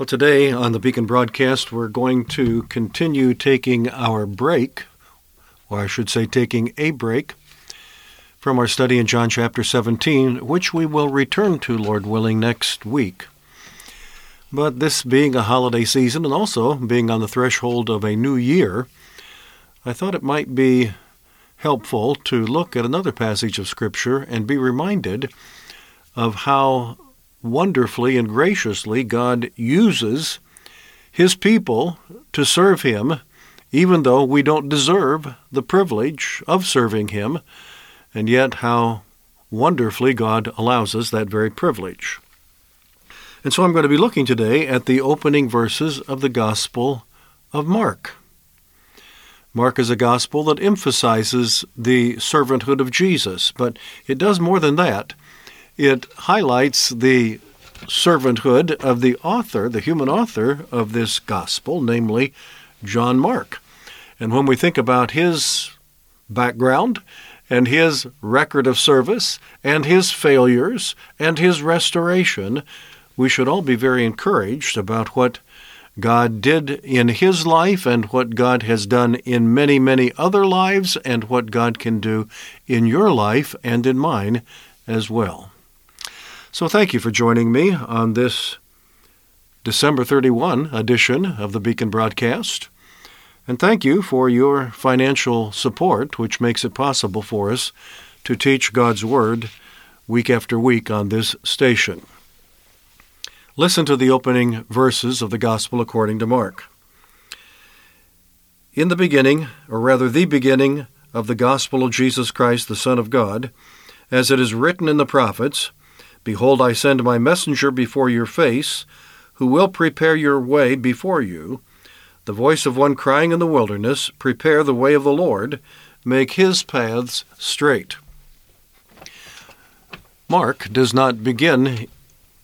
Well, today on the Beacon broadcast, we're going to continue taking our break, or I should say, taking a break from our study in John chapter 17, which we will return to, Lord willing, next week. But this being a holiday season and also being on the threshold of a new year, I thought it might be helpful to look at another passage of Scripture and be reminded of how wonderfully and graciously God uses His people to serve Him, even though we don't deserve the privilege of serving Him, and yet how wonderfully God allows us that very privilege. And so I'm going to be looking today at the opening verses of the Gospel of Mark. Mark is a gospel that emphasizes the servanthood of Jesus, but it does more than that. It highlights the servanthood of the author, the human author of this gospel, namely John Mark. And when we think about his background and his record of service and his failures and his restoration, we should all be very encouraged about what God did in his life and what God has done in many, many other lives and what God can do in your life and in mine as well. So thank you for joining me on this December 31 edition of the Beacon broadcast. And thank you for your financial support, which makes it possible for us to teach God's Word week after week on this station. Listen to the opening verses of the Gospel according to Mark. In the beginning, or rather the beginning, of the Gospel of Jesus Christ, the Son of God, as it is written in the prophets, Behold, I send my messenger before your face, who will prepare your way before you. The voice of one crying in the wilderness, Prepare the way of the Lord, make his paths straight. Mark does not begin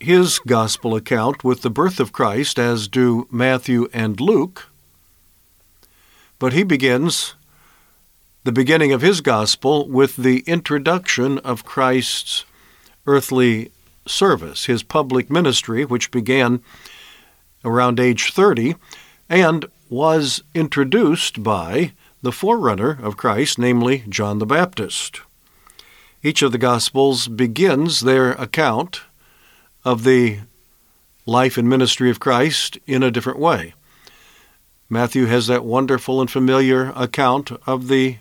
his gospel account with the birth of Christ, as do Matthew and Luke, but he begins the beginning of his gospel with the introduction of Christ's earthly service, his public ministry, which began around age 30 and was introduced by the forerunner of Christ, namely John the Baptist. Each of the Gospels begins their account of the life and ministry of Christ in a different way. Matthew has that wonderful and familiar account of the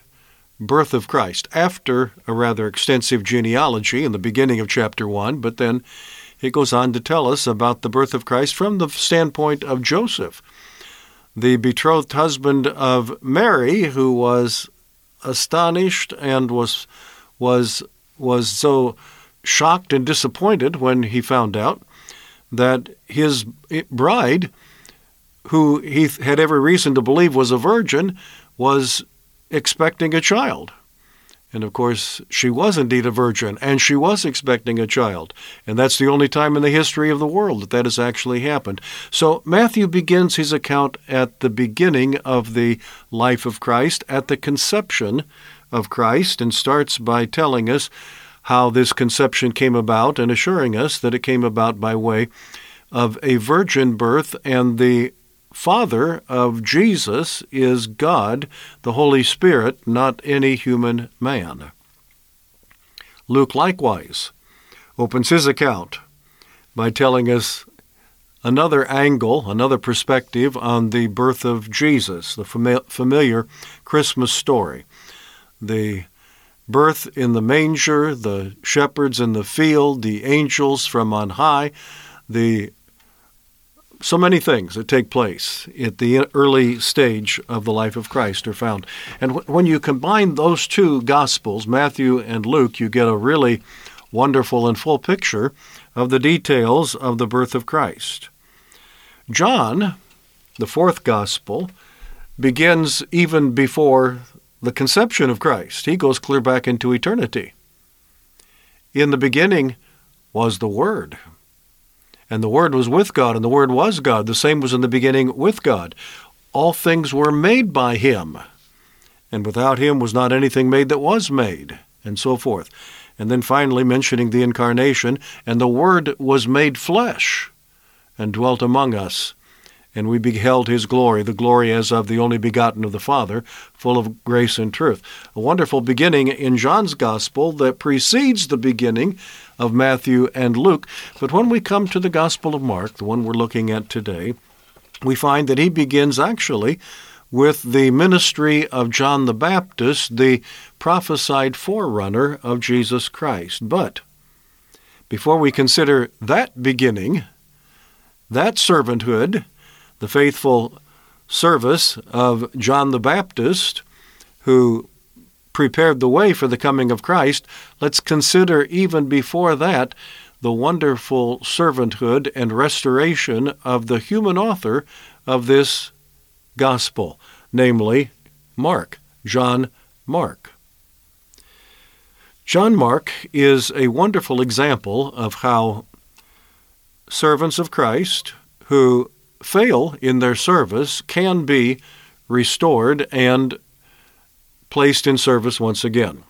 birth of Christ after a rather extensive genealogy in the beginning of chapter 1, but then it goes on to tell us about the birth of Christ from the standpoint of Joseph, the betrothed husband of Mary, who was astonished and was was was so shocked and disappointed when he found out that his bride, who he had every reason to believe was a virgin, was expecting a child. And of course, she was indeed a virgin, and she was expecting a child. And that's the only time in the history of the world that that has actually happened. So Matthew begins his account at the beginning of the life of Christ, at the conception of Christ, and starts by telling us how this conception came about and assuring us that it came about by way of a virgin birth and the Father of Jesus is God, the Holy Spirit, not any human man. Luke likewise opens his account by telling us another angle, another perspective on the birth of Jesus, the familiar Christmas story. The birth in the manger, the shepherds in the field, the angels from on high, the so many things that take place at the early stage of the life of Christ are found. And when you combine those two Gospels, Matthew and Luke, you get a really wonderful and full picture of the details of the birth of Christ. John, the fourth Gospel, begins even before the conception of Christ. He goes clear back into eternity. In the beginning was the Word. And the Word was with God, and the Word was God. The same was in the beginning with God. All things were made by Him, and without Him was not anything made that was made, and so forth. And then finally mentioning the incarnation, and the Word was made flesh and dwelt among us. And we beheld his glory, the glory as of the only begotten of the Father, full of grace and truth. A wonderful beginning in John's Gospel that precedes the beginning of Matthew and Luke. But when we come to the Gospel of Mark, the one we're looking at today, we find that he begins actually with the ministry of John the Baptist, the prophesied forerunner of Jesus Christ. But before we consider that beginning, that servanthood, the faithful service of John the Baptist, who prepared the way for the coming of Christ, let's consider even before that the wonderful servanthood and restoration of the human author of this gospel, namely Mark, John Mark. John Mark is a wonderful example of how servants of Christ who fail in their service can be restored and placed in service once again.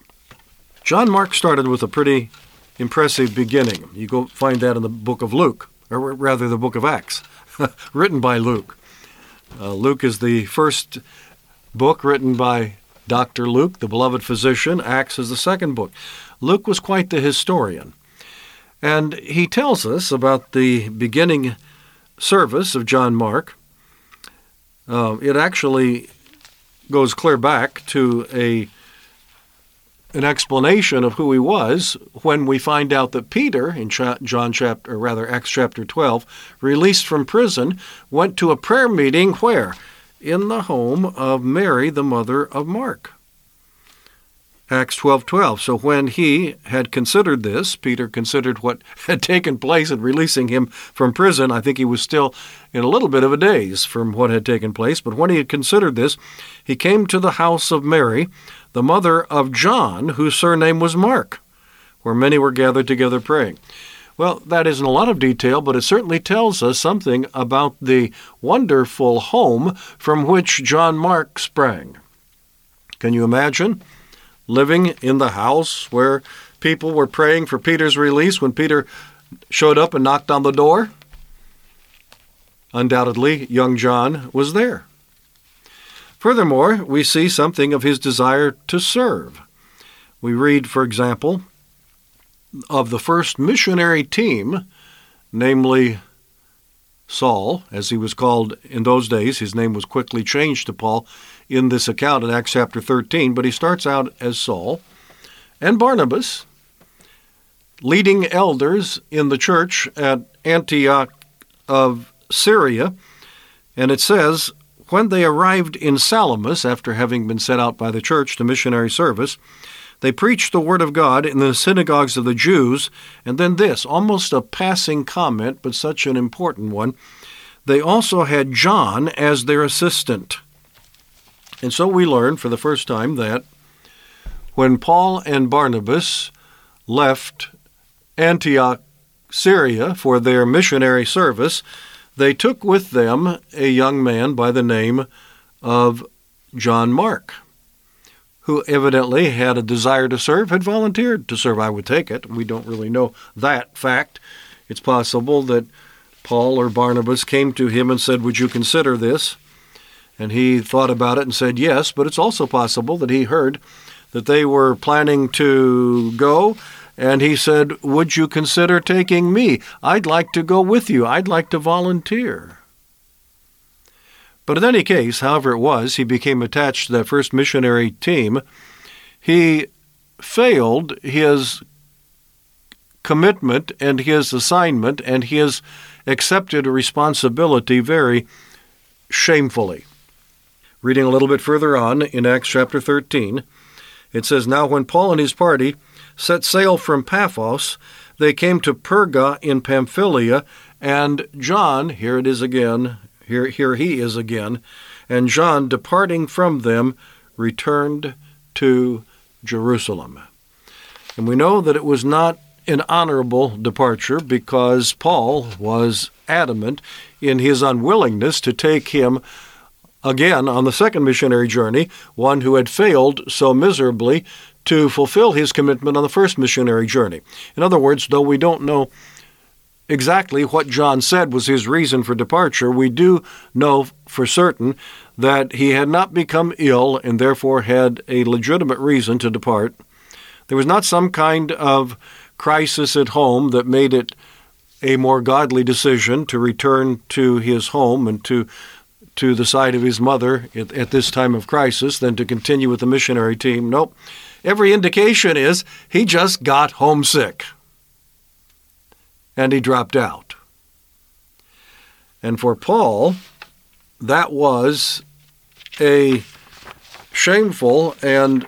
John Mark started with a pretty impressive beginning. You go find that in the book of Luke, or rather the book of Acts, written by Luke. Uh, Luke is the first book written by Dr. Luke, the beloved physician. Acts is the second book. Luke was quite the historian. And he tells us about the beginning service of John Mark. Uh, it actually goes clear back to a an explanation of who he was when we find out that Peter in John chapter or rather Acts chapter 12 released from prison went to a prayer meeting where? In the home of Mary the mother of Mark Acts 12:12. So when he had considered this, Peter considered what had taken place in releasing him from prison. I think he was still in a little bit of a daze from what had taken place, but when he had considered this, he came to the house of Mary, the mother of John, whose surname was Mark, where many were gathered together praying. Well, that isn't a lot of detail, but it certainly tells us something about the wonderful home from which John Mark sprang. Can you imagine? Living in the house where people were praying for Peter's release when Peter showed up and knocked on the door? Undoubtedly, young John was there. Furthermore, we see something of his desire to serve. We read, for example, of the first missionary team, namely Saul, as he was called in those days. His name was quickly changed to Paul in this account in Acts chapter 13, but he starts out as Saul. And Barnabas, leading elders in the church at Antioch of Syria. And it says, when they arrived in Salamis, after having been sent out by the church to missionary service, they preached the word of God in the synagogues of the Jews. And then this, almost a passing comment, but such an important one. They also had John as their assistant. And so we learn for the first time that when Paul and Barnabas left Antioch, Syria, for their missionary service, they took with them a young man by the name of John Mark, who evidently had a desire to serve, had volunteered to serve. I would take it. We don't really know that fact. It's possible that Paul or Barnabas came to him and said, Would you consider this? And he thought about it and said yes, but it's also possible that he heard that they were planning to go and he said, Would you consider taking me? I'd like to go with you. I'd like to volunteer. But in any case, however it was, he became attached to that first missionary team. He failed his commitment and his assignment and his accepted responsibility very shamefully. Reading a little bit further on in Acts chapter 13, it says, Now when Paul and his party set sail from Paphos, they came to Perga in Pamphylia, and John, here it is again, here, here he is again, and John, departing from them, returned to Jerusalem. And we know that it was not an honorable departure because Paul was adamant in his unwillingness to take him again on the second missionary journey, one who had failed so miserably to fulfill his commitment on the first missionary journey. In other words, though we don't know exactly what John said was his reason for departure, we do know for certain that he had not become ill and therefore had a legitimate reason to depart. There was not some kind of crisis at home that made it a more godly decision to return to his home and to to the side of his mother at, at, this time of crisis than to continue with the missionary team. Nope. Every indication is he just got homesick and he dropped out. And for Paul, that was a shameful and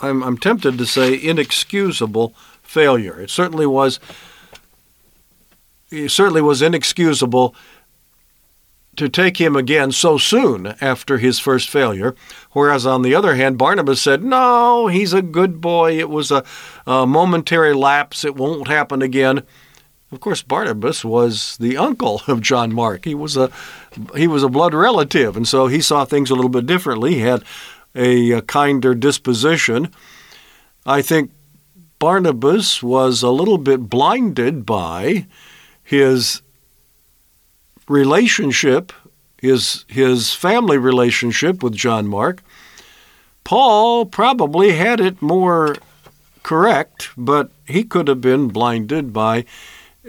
I'm, I'm tempted to say inexcusable failure. It certainly was. It certainly was inexcusable to take him again so soon after his first failure. Whereas, on the other hand, Barnabas said, No, he's a good boy. It was a, a, momentary lapse. It won't happen again. Of course, Barnabas was the uncle of John Mark. He was a he was a blood relative, and so he saw things a little bit differently. He had a, a kinder disposition. I think Barnabas was a little bit blinded by his relationship, his, his family relationship with John Mark. Paul probably had it more correct, but he could have been blinded by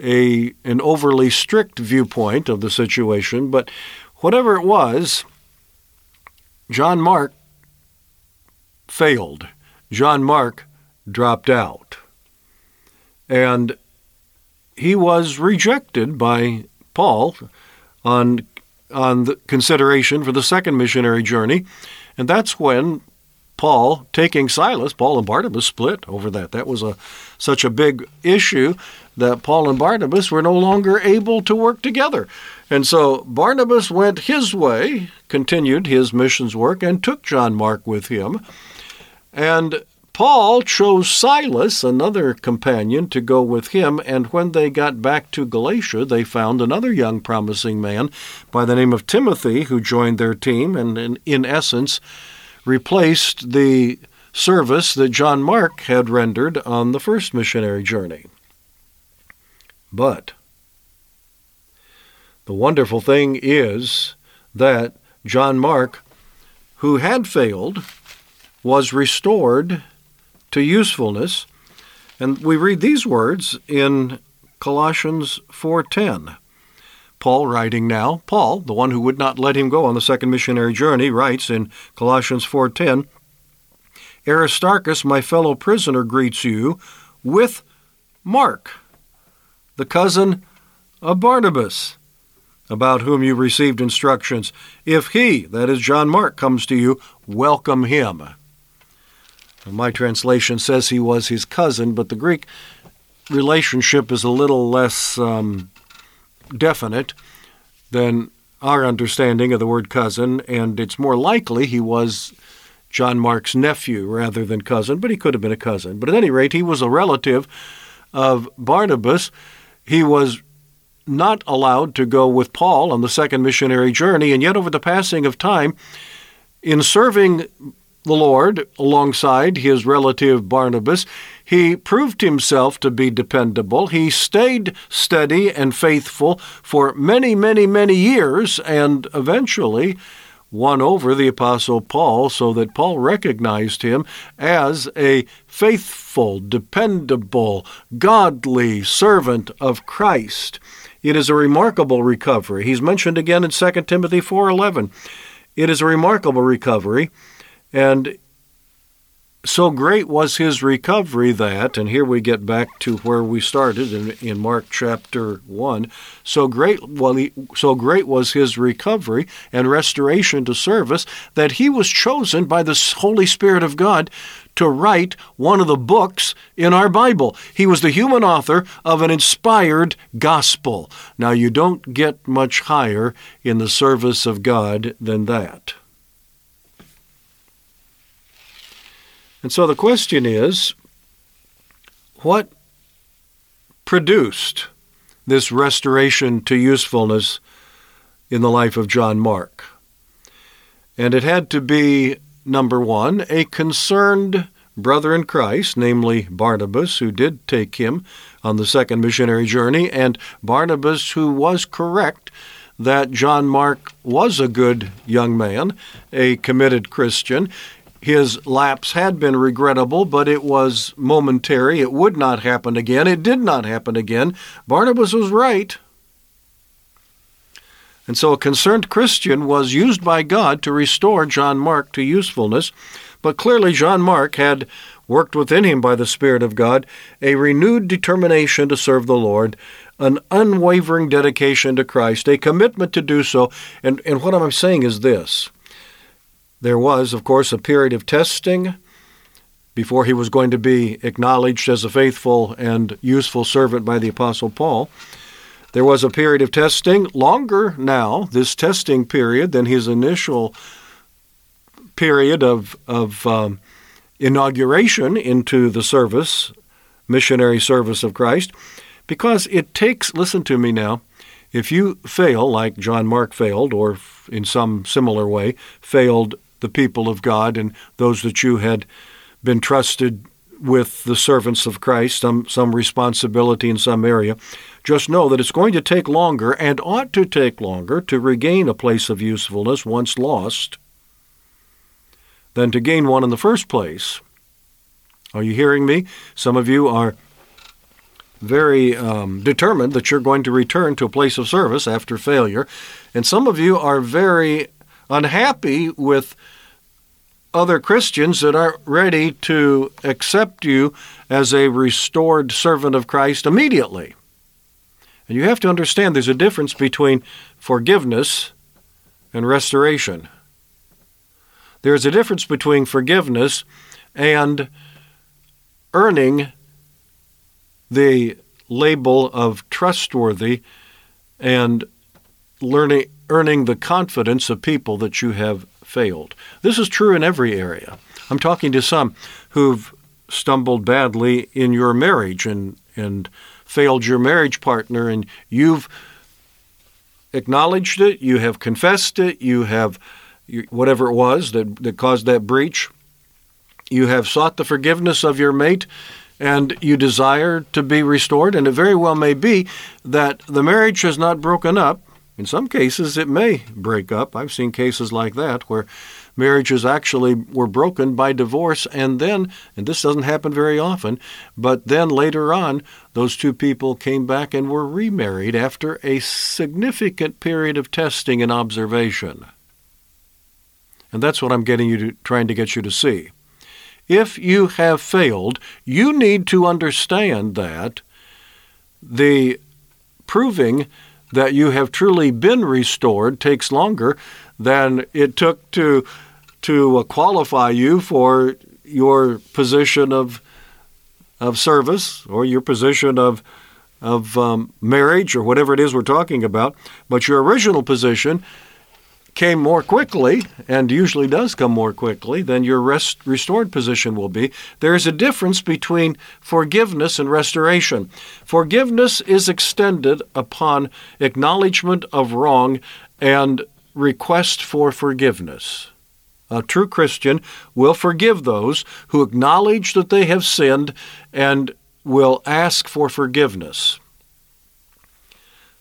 a an overly strict viewpoint of the situation. But whatever it was, John Mark failed. John Mark dropped out. And he was rejected by Paul on, on the consideration for the second missionary journey. And that's when Paul, taking Silas, Paul and Barnabas split over that. That was a such a big issue that Paul and Barnabas were no longer able to work together. And so Barnabas went his way, continued his missions work, and took John Mark with him. And Paul chose Silas, another companion, to go with him, and when they got back to Galatia, they found another young promising man by the name of Timothy who joined their team and, in, in essence, replaced the service that John Mark had rendered on the first missionary journey. But the wonderful thing is that John Mark, who had failed, was restored to usefulness. And we read these words in Colossians 4:10. Paul writing now, Paul, the one who would not let him go on the second missionary journey, writes in Colossians 4:10, Aristarchus, my fellow prisoner, greets you with Mark, the cousin of Barnabas, about whom you received instructions. If he, that is John Mark, comes to you, welcome him. My translation says he was his cousin, but the Greek relationship is a little less um, definite than our understanding of the word cousin, and it's more likely he was John Mark's nephew rather than cousin, but he could have been a cousin. But at any rate, he was a relative of Barnabas. He was not allowed to go with Paul on the second missionary journey, and yet over the passing of time, in serving the Lord alongside his relative Barnabas, he proved himself to be dependable. He stayed steady and faithful for many, many, many years and eventually won over the Apostle Paul so that Paul recognized him as a faithful, dependable, godly servant of Christ. It is a remarkable recovery. He's mentioned again in 2 Timothy 4:11. It is a remarkable recovery, and so great was his recovery that, and here we get back to where we started in, in Mark chapter 1, so great, well, he, so great was his recovery and restoration to service that he was chosen by the Holy Spirit of God to write one of the books in our Bible. He was the human author of an inspired gospel. Now, you don't get much higher in the service of God than that. And so the question is what produced this restoration to usefulness in the life of John Mark? And it had to be, number one, a concerned brother in Christ, namely Barnabas, who did take him on the second missionary journey, and Barnabas, who was correct that John Mark was a good young man, a committed Christian. His lapse had been regrettable, but it was momentary. It would not happen again. It did not happen again. Barnabas was right. And so a concerned Christian was used by God to restore John Mark to usefulness. But clearly, John Mark had worked within him by the Spirit of God a renewed determination to serve the Lord, an unwavering dedication to Christ, a commitment to do so. And, and what I'm saying is this there was, of course, a period of testing before he was going to be acknowledged as a faithful and useful servant by the Apostle Paul. There was a period of testing, longer now, this testing period, than his initial period of, of um, inauguration into the service, missionary service of Christ, because it takes, listen to me now, if you fail, like John Mark failed, or in some similar way, failed the people of God and those that you had been trusted with the servants of Christ, some, some responsibility in some area, just know that it's going to take longer and ought to take longer to regain a place of usefulness once lost than to gain one in the first place. Are you hearing me? Some of you are very um, determined that you're going to return to a place of service after failure, and some of you are very unhappy with other Christians that aren't ready to accept you as a restored servant of Christ immediately. And you have to understand there's a difference between forgiveness and restoration. There's a difference between forgiveness and earning the label of trustworthy and learning, earning the confidence of people that you have failed. This is true in every area. I'm talking to some who've stumbled badly in your marriage and, and failed your marriage partner, and you've acknowledged it, you have confessed it, you have whatever it was that, that caused that breach, you have sought the forgiveness of your mate, and you desire to be restored, and it very well may be that the marriage has not broken up, in some cases, it may break up. I've seen cases like that where marriages actually were broken by divorce, and then, and this doesn't happen very often, but then later on, those two people came back and were remarried after a significant period of testing and observation. And that's what I'm getting you to, trying to get you to see. If you have failed, you need to understand that the proving that you have truly been restored takes longer than it took to to uh, qualify you for your position of of service or your position of of um, marriage or whatever it is we're talking about. But your original position came more quickly, and usually does come more quickly, than your rest, restored position will be. There is a difference between forgiveness and restoration. Forgiveness is extended upon acknowledgement of wrong and request for forgiveness. A true Christian will forgive those who acknowledge that they have sinned and will ask for forgiveness.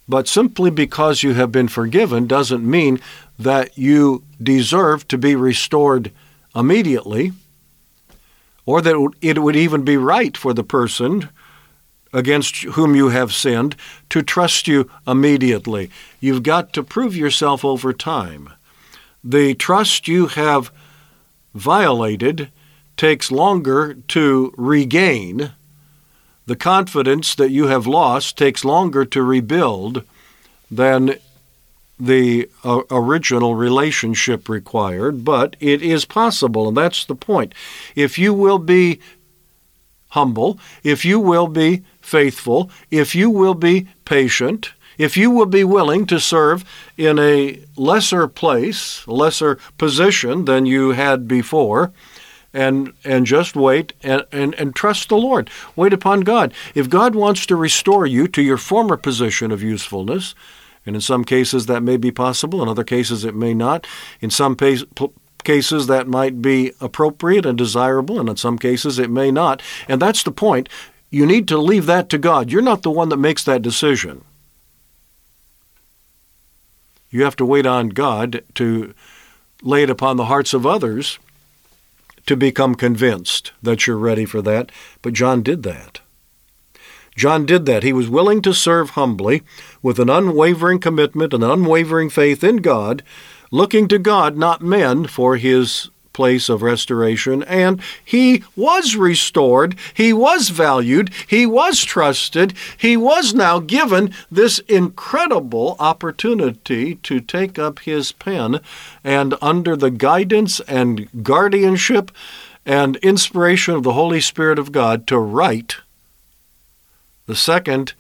But simply because you have been forgiven doesn't mean that you deserve to be restored immediately, or that it would even be right for the person against whom you have sinned to trust you immediately. You've got to prove yourself over time. The trust you have violated takes longer to regain. The confidence that you have lost takes longer to rebuild than the uh, original relationship required, but it is possible, and that's the point. If you will be humble, if you will be faithful, if you will be patient, if you will be willing to serve in a lesser place, lesser position than you had before, and and just wait and, and, and trust the Lord. Wait upon God. If God wants to restore you to your former position of usefulness, and in some cases that may be possible, in other cases it may not. In some cases that might be appropriate and desirable, and in some cases it may not. And that's the point. You need to leave that to God. You're not the one that makes that decision. You have to wait on God to lay it upon the hearts of others to become convinced that you're ready for that. But John did that. John did that. He was willing to serve humbly with an unwavering commitment and an unwavering faith in God, looking to God, not men, for his place of restoration, and he was restored, he was valued, he was trusted, he was now given this incredible opportunity to take up his pen and, under the guidance and guardianship and inspiration of the Holy Spirit of God, to write the second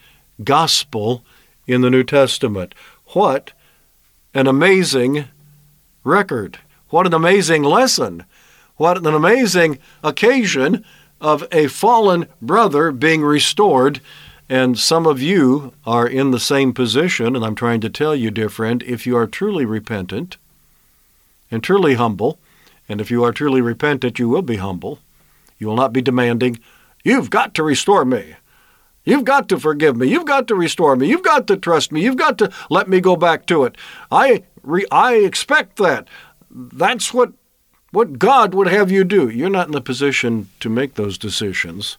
gospel in the New Testament. What an amazing record! What an amazing lesson. What an amazing occasion of a fallen brother being restored. And some of you are in the same position, and I'm trying to tell you, dear friend, if you are truly repentant and truly humble, and if you are truly repentant, you will be humble. You will not be demanding, You've got to restore me. You've got to forgive me. You've got to restore me. You've got to trust me. You've got to let me go back to it. I, re- I expect that that's what what God would have you do. You're not in the position to make those decisions.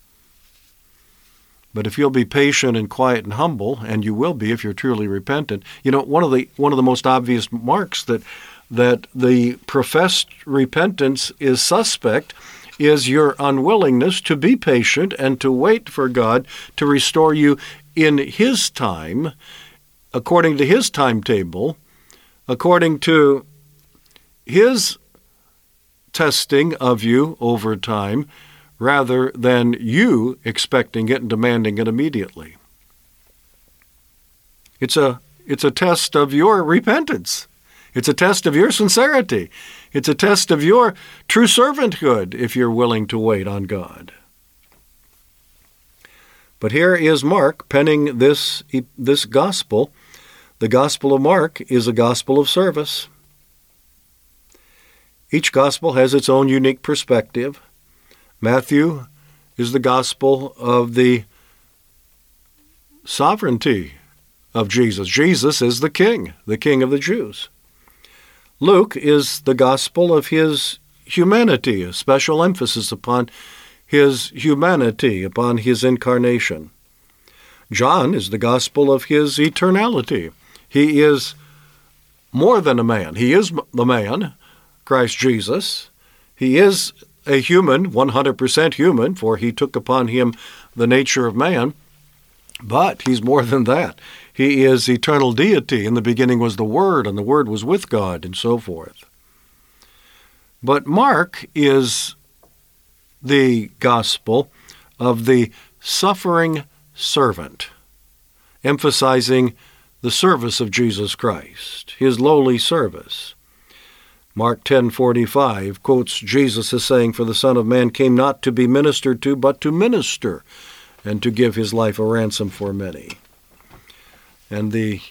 But if you'll be patient and quiet and humble, and you will be if you're truly repentant, you know one of the one of the most obvious marks that that the professed repentance is suspect is your unwillingness to be patient and to wait for God to restore you in His time, according to His timetable, according to his testing of you over time rather than you expecting it and demanding it immediately. It's a, it's a test of your repentance. It's a test of your sincerity. It's a test of your true servanthood if you're willing to wait on God. But here is Mark penning this, this gospel. The gospel of Mark is a gospel of service. Each gospel has its own unique perspective. Matthew is the gospel of the sovereignty of Jesus. Jesus is the king, the king of the Jews. Luke is the gospel of his humanity, a special emphasis upon his humanity, upon his incarnation. John is the gospel of his eternality. He is more than a man. He is the man, Christ Jesus. He is a human, 100% human, for he took upon him the nature of man. But he's more than that. He is eternal deity. In the beginning was the Word, and the Word was with God, and so forth. But Mark is the gospel of the suffering servant, emphasizing the service of Jesus Christ, his lowly service. Mark 10:45 quotes Jesus as saying, "For the Son of Man came not to be ministered to, but to minister, and to give his life a ransom for many." And the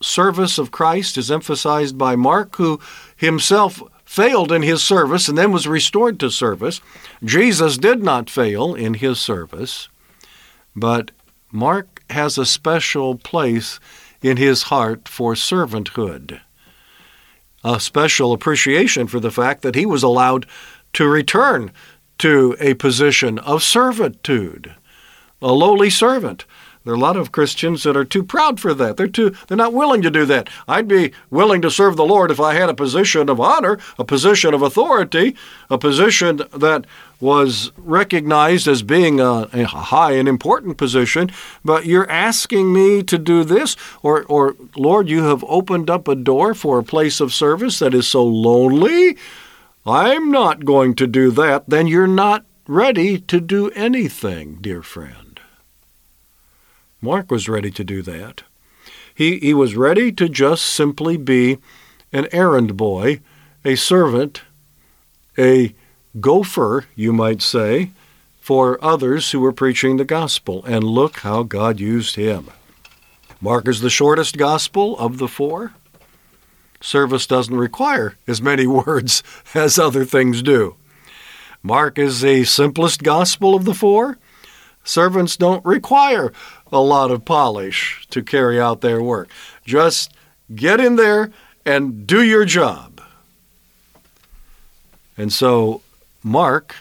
service of Christ is emphasized by Mark, who himself failed in his service and then was restored to service. Jesus did not fail in his service, but Mark has a special place in his heart for servanthood. A special appreciation for the fact that he was allowed to return to a position of servitude, a lowly servant. There are a lot of Christians that are too proud for that. They're too they're not willing to do that. I'd be willing to serve the Lord if I had a position of honor, a position of authority, a position that was recognized as being a, a high and important position, but you're asking me to do this or or Lord, you have opened up a door for a place of service that is so lonely. I'm not going to do that. Then you're not ready to do anything, dear friend. Mark was ready to do that. He, he was ready to just simply be an errand boy, a servant, a gopher, you might say, for others who were preaching the gospel. And look how God used him. Mark is the shortest gospel of the four. Service doesn't require as many words as other things do. Mark is the simplest gospel of the four. Servants don't require a lot of polish to carry out their work. Just get in there and do your job. And so Mark,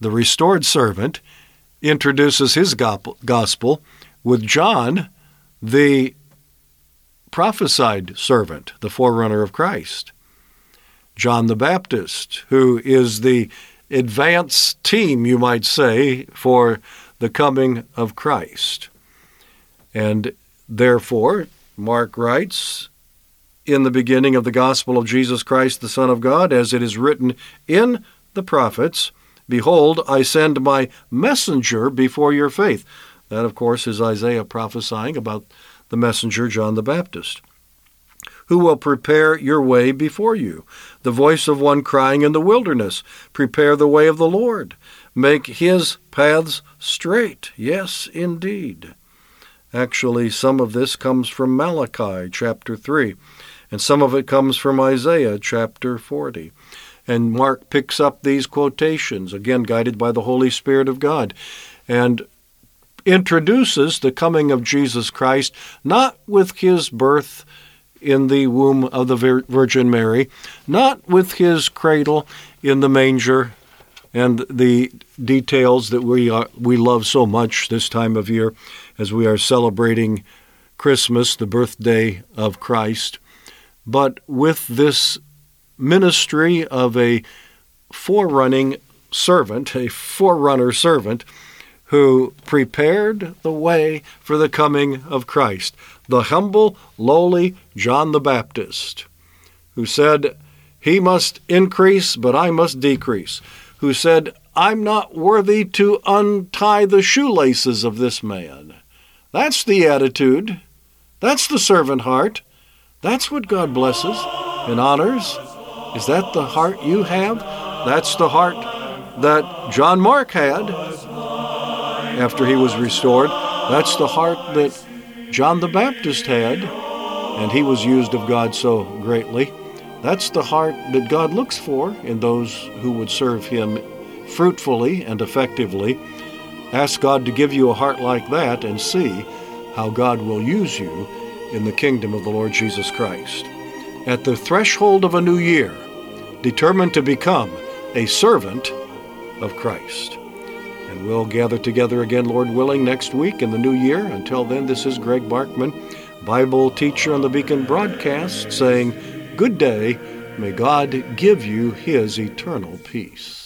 the restored servant, introduces his gospel with John, the prophesied servant, the forerunner of Christ. John the Baptist, who is the advance team, you might say, for the coming of Christ. And therefore, Mark writes, in the beginning of the gospel of Jesus Christ, the Son of God, as it is written in the prophets, Behold, I send my messenger before your faith. That, of course, is Isaiah prophesying about the messenger John the Baptist. Who will prepare your way before you? The voice of one crying in the wilderness, Prepare the way of the Lord. Make his paths straight. Yes, indeed. Actually, some of this comes from Malachi chapter 3, and some of it comes from Isaiah chapter 40. And Mark picks up these quotations, again guided by the Holy Spirit of God, and introduces the coming of Jesus Christ not with his birth in the womb of the Virgin Mary, not with his cradle in the manger and the details that we are, we love so much this time of year as we are celebrating Christmas, the birthday of Christ, but with this ministry of a forerunning servant, a forerunner servant, who prepared the way for the coming of Christ, the humble, lowly John the Baptist, who said, He must increase, but I must decrease who said, I'm not worthy to untie the shoelaces of this man. That's the attitude. That's the servant heart. That's what God blesses and honors. Is that the heart you have? That's the heart that John Mark had after he was restored. That's the heart that John the Baptist had, and he was used of God so greatly. That's the heart that God looks for in those who would serve Him fruitfully and effectively. Ask God to give you a heart like that and see how God will use you in the kingdom of the Lord Jesus Christ. At the threshold of a new year, determined to become a servant of Christ. And we'll gather together again, Lord willing, next week in the new year. Until then, this is Greg Barkman, Bible teacher on the Beacon broadcast, saying, Good day. May God give you his eternal peace.